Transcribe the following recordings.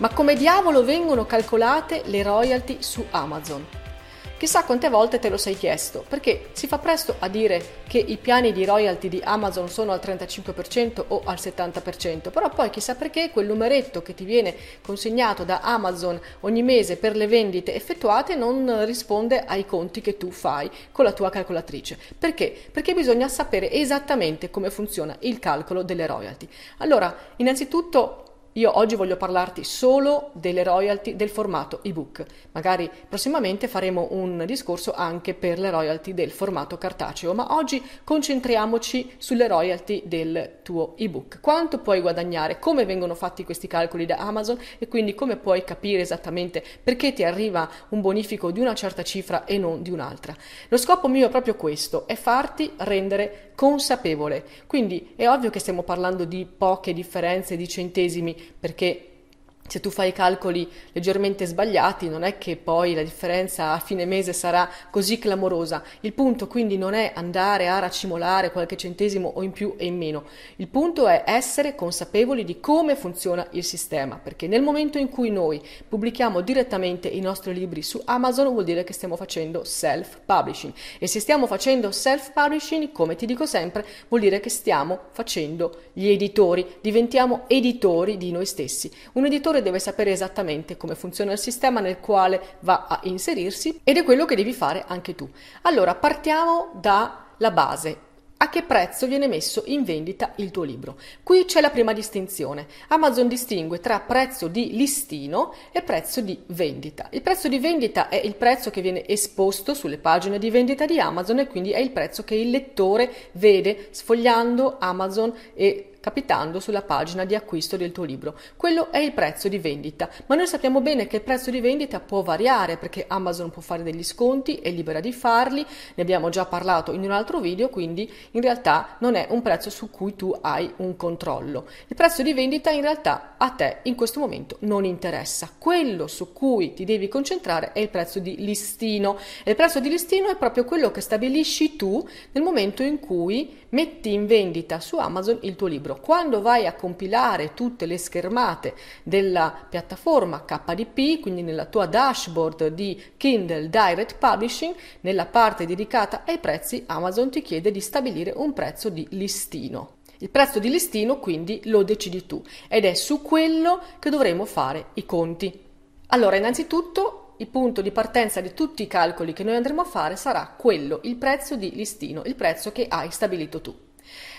Ma come diavolo vengono calcolate le royalty su Amazon? Chissà quante volte te lo sei chiesto, perché si fa presto a dire che i piani di royalty di Amazon sono al 35% o al 70%, però poi chissà perché quel numeretto che ti viene consegnato da Amazon ogni mese per le vendite effettuate non risponde ai conti che tu fai con la tua calcolatrice. Perché? Perché bisogna sapere esattamente come funziona il calcolo delle royalty. Allora, innanzitutto io oggi voglio parlarti solo delle royalty del formato ebook. Magari prossimamente faremo un discorso anche per le royalty del formato cartaceo, ma oggi concentriamoci sulle royalty del tuo ebook. Quanto puoi guadagnare, come vengono fatti questi calcoli da Amazon e quindi come puoi capire esattamente perché ti arriva un bonifico di una certa cifra e non di un'altra. Lo scopo mio è proprio questo, è farti rendere consapevole. Quindi è ovvio che stiamo parlando di poche differenze di centesimi perché se tu fai i calcoli leggermente sbagliati, non è che poi la differenza a fine mese sarà così clamorosa. Il punto quindi non è andare a racimolare qualche centesimo o in più e in meno. Il punto è essere consapevoli di come funziona il sistema, perché nel momento in cui noi pubblichiamo direttamente i nostri libri su Amazon vuol dire che stiamo facendo self-publishing e se stiamo facendo self-publishing, come ti dico sempre, vuol dire che stiamo facendo gli editori, diventiamo editori di noi stessi. Un editore deve sapere esattamente come funziona il sistema nel quale va a inserirsi ed è quello che devi fare anche tu. Allora, partiamo dalla base. A che prezzo viene messo in vendita il tuo libro? Qui c'è la prima distinzione. Amazon distingue tra prezzo di listino e prezzo di vendita. Il prezzo di vendita è il prezzo che viene esposto sulle pagine di vendita di Amazon e quindi è il prezzo che il lettore vede sfogliando Amazon e capitando sulla pagina di acquisto del tuo libro. Quello è il prezzo di vendita, ma noi sappiamo bene che il prezzo di vendita può variare perché Amazon può fare degli sconti, è libera di farli, ne abbiamo già parlato in un altro video, quindi in realtà non è un prezzo su cui tu hai un controllo. Il prezzo di vendita in realtà a te in questo momento non interessa. Quello su cui ti devi concentrare è il prezzo di listino. E il prezzo di listino è proprio quello che stabilisci tu nel momento in cui metti in vendita su Amazon il tuo libro. Quando vai a compilare tutte le schermate della piattaforma KDP, quindi nella tua dashboard di Kindle Direct Publishing, nella parte dedicata ai prezzi, Amazon ti chiede di stabilire un prezzo di listino. Il prezzo di listino quindi lo decidi tu ed è su quello che dovremo fare i conti. Allora, innanzitutto il punto di partenza di tutti i calcoli che noi andremo a fare sarà quello, il prezzo di listino, il prezzo che hai stabilito tu.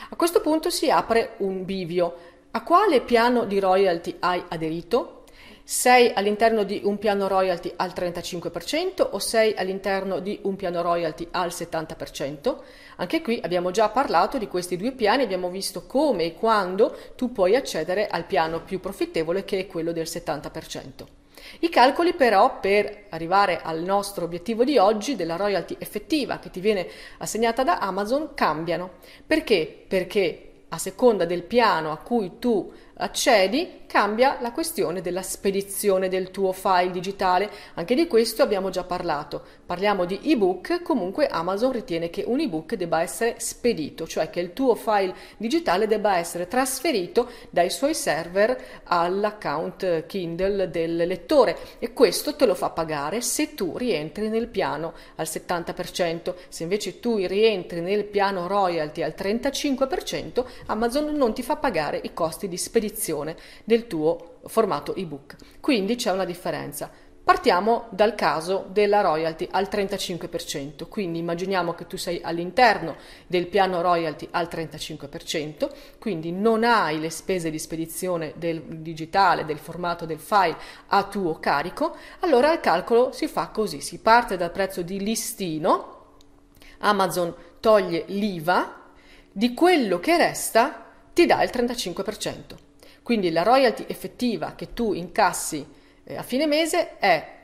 A questo punto si apre un bivio. A quale piano di royalty hai aderito? Sei all'interno di un piano royalty al 35% o sei all'interno di un piano royalty al 70%? Anche qui abbiamo già parlato di questi due piani, abbiamo visto come e quando tu puoi accedere al piano più profittevole che è quello del 70%. I calcoli però per arrivare al nostro obiettivo di oggi della royalty effettiva che ti viene assegnata da Amazon cambiano. Perché? Perché a seconda del piano a cui tu accedi, cambia la questione della spedizione del tuo file digitale. Anche di questo abbiamo già parlato. Parliamo di ebook, comunque Amazon ritiene che un ebook debba essere spedito, cioè che il tuo file digitale debba essere trasferito dai suoi server all'account Kindle del lettore e questo te lo fa pagare se tu rientri nel piano al 70%. Se invece tu rientri nel piano royalty al 35%, Amazon non ti fa pagare i costi di spedizione del tuo formato ebook. Quindi c'è una differenza. Partiamo dal caso della royalty al 35%, quindi immaginiamo che tu sei all'interno del piano royalty al 35%, quindi non hai le spese di spedizione del digitale, del formato del file a tuo carico, allora il calcolo si fa così, si parte dal prezzo di listino, Amazon toglie l'IVA, di quello che resta ti dà il 35%. Quindi la royalty effettiva che tu incassi eh, a fine mese è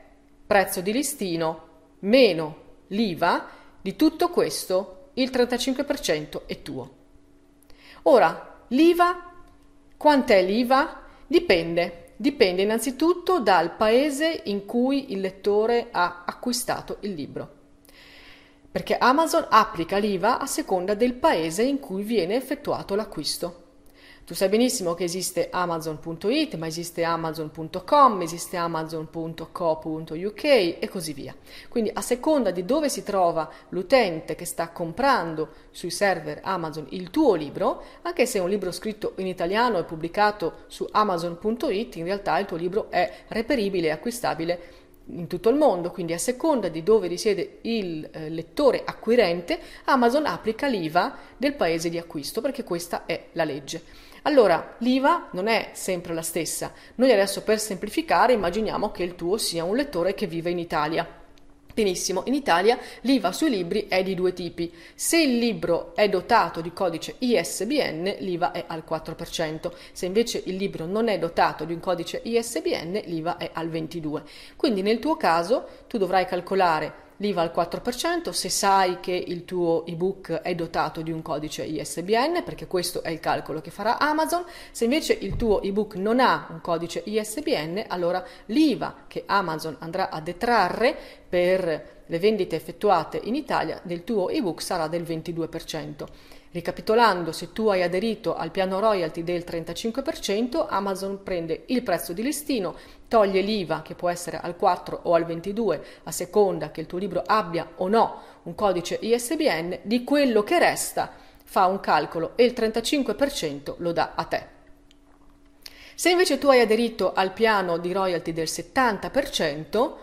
prezzo di listino meno l'IVA, di tutto questo il 35% è tuo. Ora, l'IVA, quant'è l'IVA? Dipende, dipende innanzitutto dal paese in cui il lettore ha acquistato il libro. Perché Amazon applica l'IVA a seconda del paese in cui viene effettuato l'acquisto. Tu sai benissimo che esiste Amazon.it, ma esiste Amazon.com, esiste Amazon.co.uk e così via. Quindi a seconda di dove si trova l'utente che sta comprando sui server Amazon il tuo libro, anche se è un libro scritto in italiano e pubblicato su Amazon.it, in realtà il tuo libro è reperibile e acquistabile in tutto il mondo, quindi a seconda di dove risiede il eh, lettore acquirente, Amazon applica l'IVA del paese di acquisto, perché questa è la legge. Allora, l'IVA non è sempre la stessa. Noi adesso per semplificare immaginiamo che il tuo sia un lettore che vive in Italia. Benissimo, in Italia l'IVA sui libri è di due tipi. Se il libro è dotato di codice ISBN, l'IVA è al 4%. Se invece il libro non è dotato di un codice ISBN, l'IVA è al 22%. Quindi nel tuo caso tu dovrai calcolare l'IVA al 4% se sai che il tuo ebook è dotato di un codice ISBN, perché questo è il calcolo che farà Amazon. Se invece il tuo ebook non ha un codice ISBN, allora l'IVA che Amazon andrà a detrarre per le vendite effettuate in Italia del tuo ebook sarà del 22%. Ricapitolando, se tu hai aderito al piano royalty del 35%, Amazon prende il prezzo di listino, toglie l'IVA che può essere al 4 o al 22 a seconda che il tuo libro abbia o no un codice ISBN, di quello che resta fa un calcolo e il 35% lo dà a te. Se invece tu hai aderito al piano di royalty del 70%,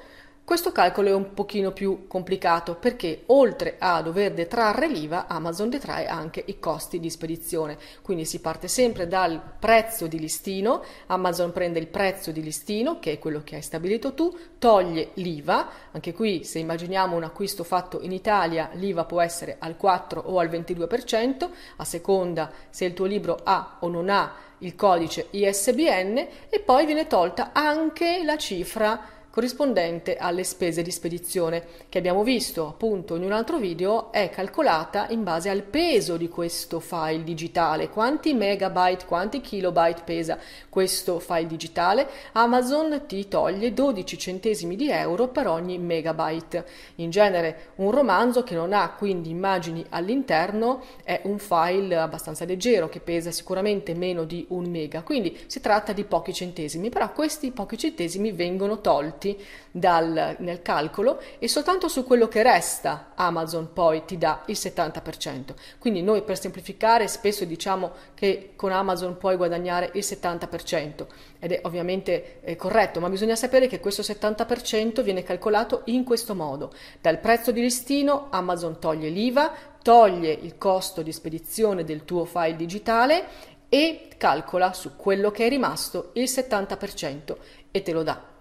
questo calcolo è un pochino più complicato perché oltre a dover detrarre l'IVA, Amazon detrae anche i costi di spedizione. Quindi si parte sempre dal prezzo di listino, Amazon prende il prezzo di listino, che è quello che hai stabilito tu, toglie l'IVA, anche qui se immaginiamo un acquisto fatto in Italia, l'IVA può essere al 4 o al 22%, a seconda se il tuo libro ha o non ha il codice ISBN e poi viene tolta anche la cifra corrispondente alle spese di spedizione, che abbiamo visto appunto in un altro video, è calcolata in base al peso di questo file digitale, quanti megabyte, quanti kilobyte pesa questo file digitale. Amazon ti toglie 12 centesimi di euro per ogni megabyte. In genere un romanzo che non ha quindi immagini all'interno è un file abbastanza leggero che pesa sicuramente meno di un mega, quindi si tratta di pochi centesimi, però questi pochi centesimi vengono tolti conti dal, nel calcolo e soltanto su quello che resta Amazon poi ti dà il 70%. Quindi noi per semplificare spesso diciamo che con Amazon puoi guadagnare il 70% ed è ovviamente eh, corretto, ma bisogna sapere che questo 70% viene calcolato in questo modo. Dal prezzo di listino Amazon toglie l'IVA, toglie il costo di spedizione del tuo file digitale e calcola su quello che è rimasto il 70% e te lo dà.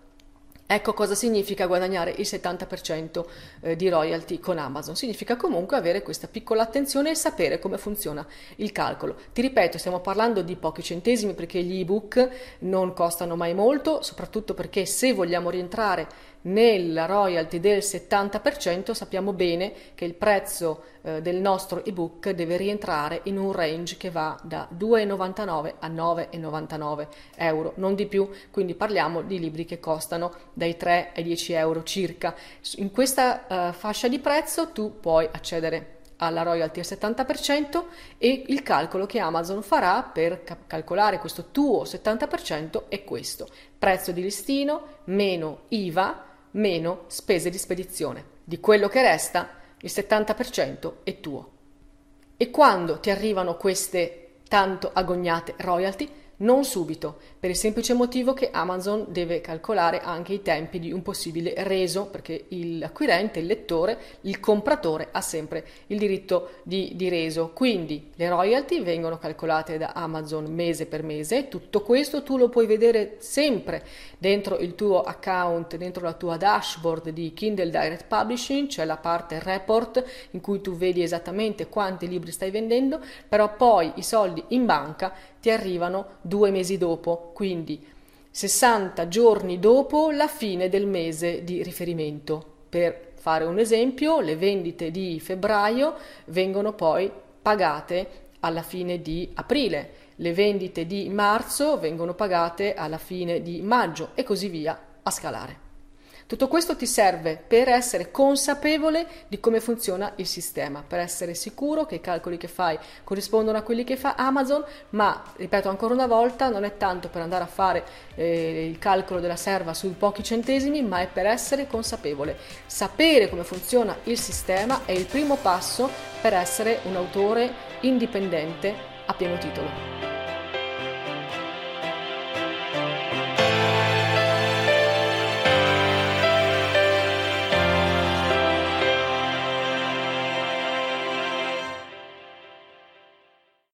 Ecco cosa significa guadagnare il 70% eh, di royalty con Amazon. Significa comunque avere questa piccola attenzione e sapere come funziona il calcolo. Ti ripeto, stiamo parlando di pochi centesimi perché gli ebook non costano mai molto, soprattutto perché se vogliamo rientrare nella royalty del 70% sappiamo bene che il prezzo eh, del nostro ebook deve rientrare in un range che va da 2,99 a 9,99 euro, non di più, quindi parliamo di libri che costano dai 3 ai 10 euro circa. In questa uh, fascia di prezzo tu puoi accedere alla royalty al 70% e il calcolo che Amazon farà per ca- calcolare questo tuo 70% è questo, prezzo di listino meno IVA meno spese di spedizione. Di quello che resta, il 70% è tuo. E quando ti arrivano queste tanto agognate royalty, non subito, per il semplice motivo che Amazon deve calcolare anche i tempi di un possibile reso, perché l'acquirente, il lettore, il compratore ha sempre il diritto di, di reso. Quindi le royalty vengono calcolate da Amazon mese per mese, tutto questo tu lo puoi vedere sempre dentro il tuo account, dentro la tua dashboard di Kindle Direct Publishing, c'è la parte report in cui tu vedi esattamente quanti libri stai vendendo, però poi i soldi in banca ti arrivano due mesi dopo, quindi 60 giorni dopo la fine del mese di riferimento. Per fare un esempio, le vendite di febbraio vengono poi pagate alla fine di aprile, le vendite di marzo vengono pagate alla fine di maggio e così via a scalare. Tutto questo ti serve per essere consapevole di come funziona il sistema, per essere sicuro che i calcoli che fai corrispondono a quelli che fa Amazon, ma ripeto ancora una volta, non è tanto per andare a fare eh, il calcolo della serva sui pochi centesimi, ma è per essere consapevole. Sapere come funziona il sistema è il primo passo per essere un autore indipendente a pieno titolo.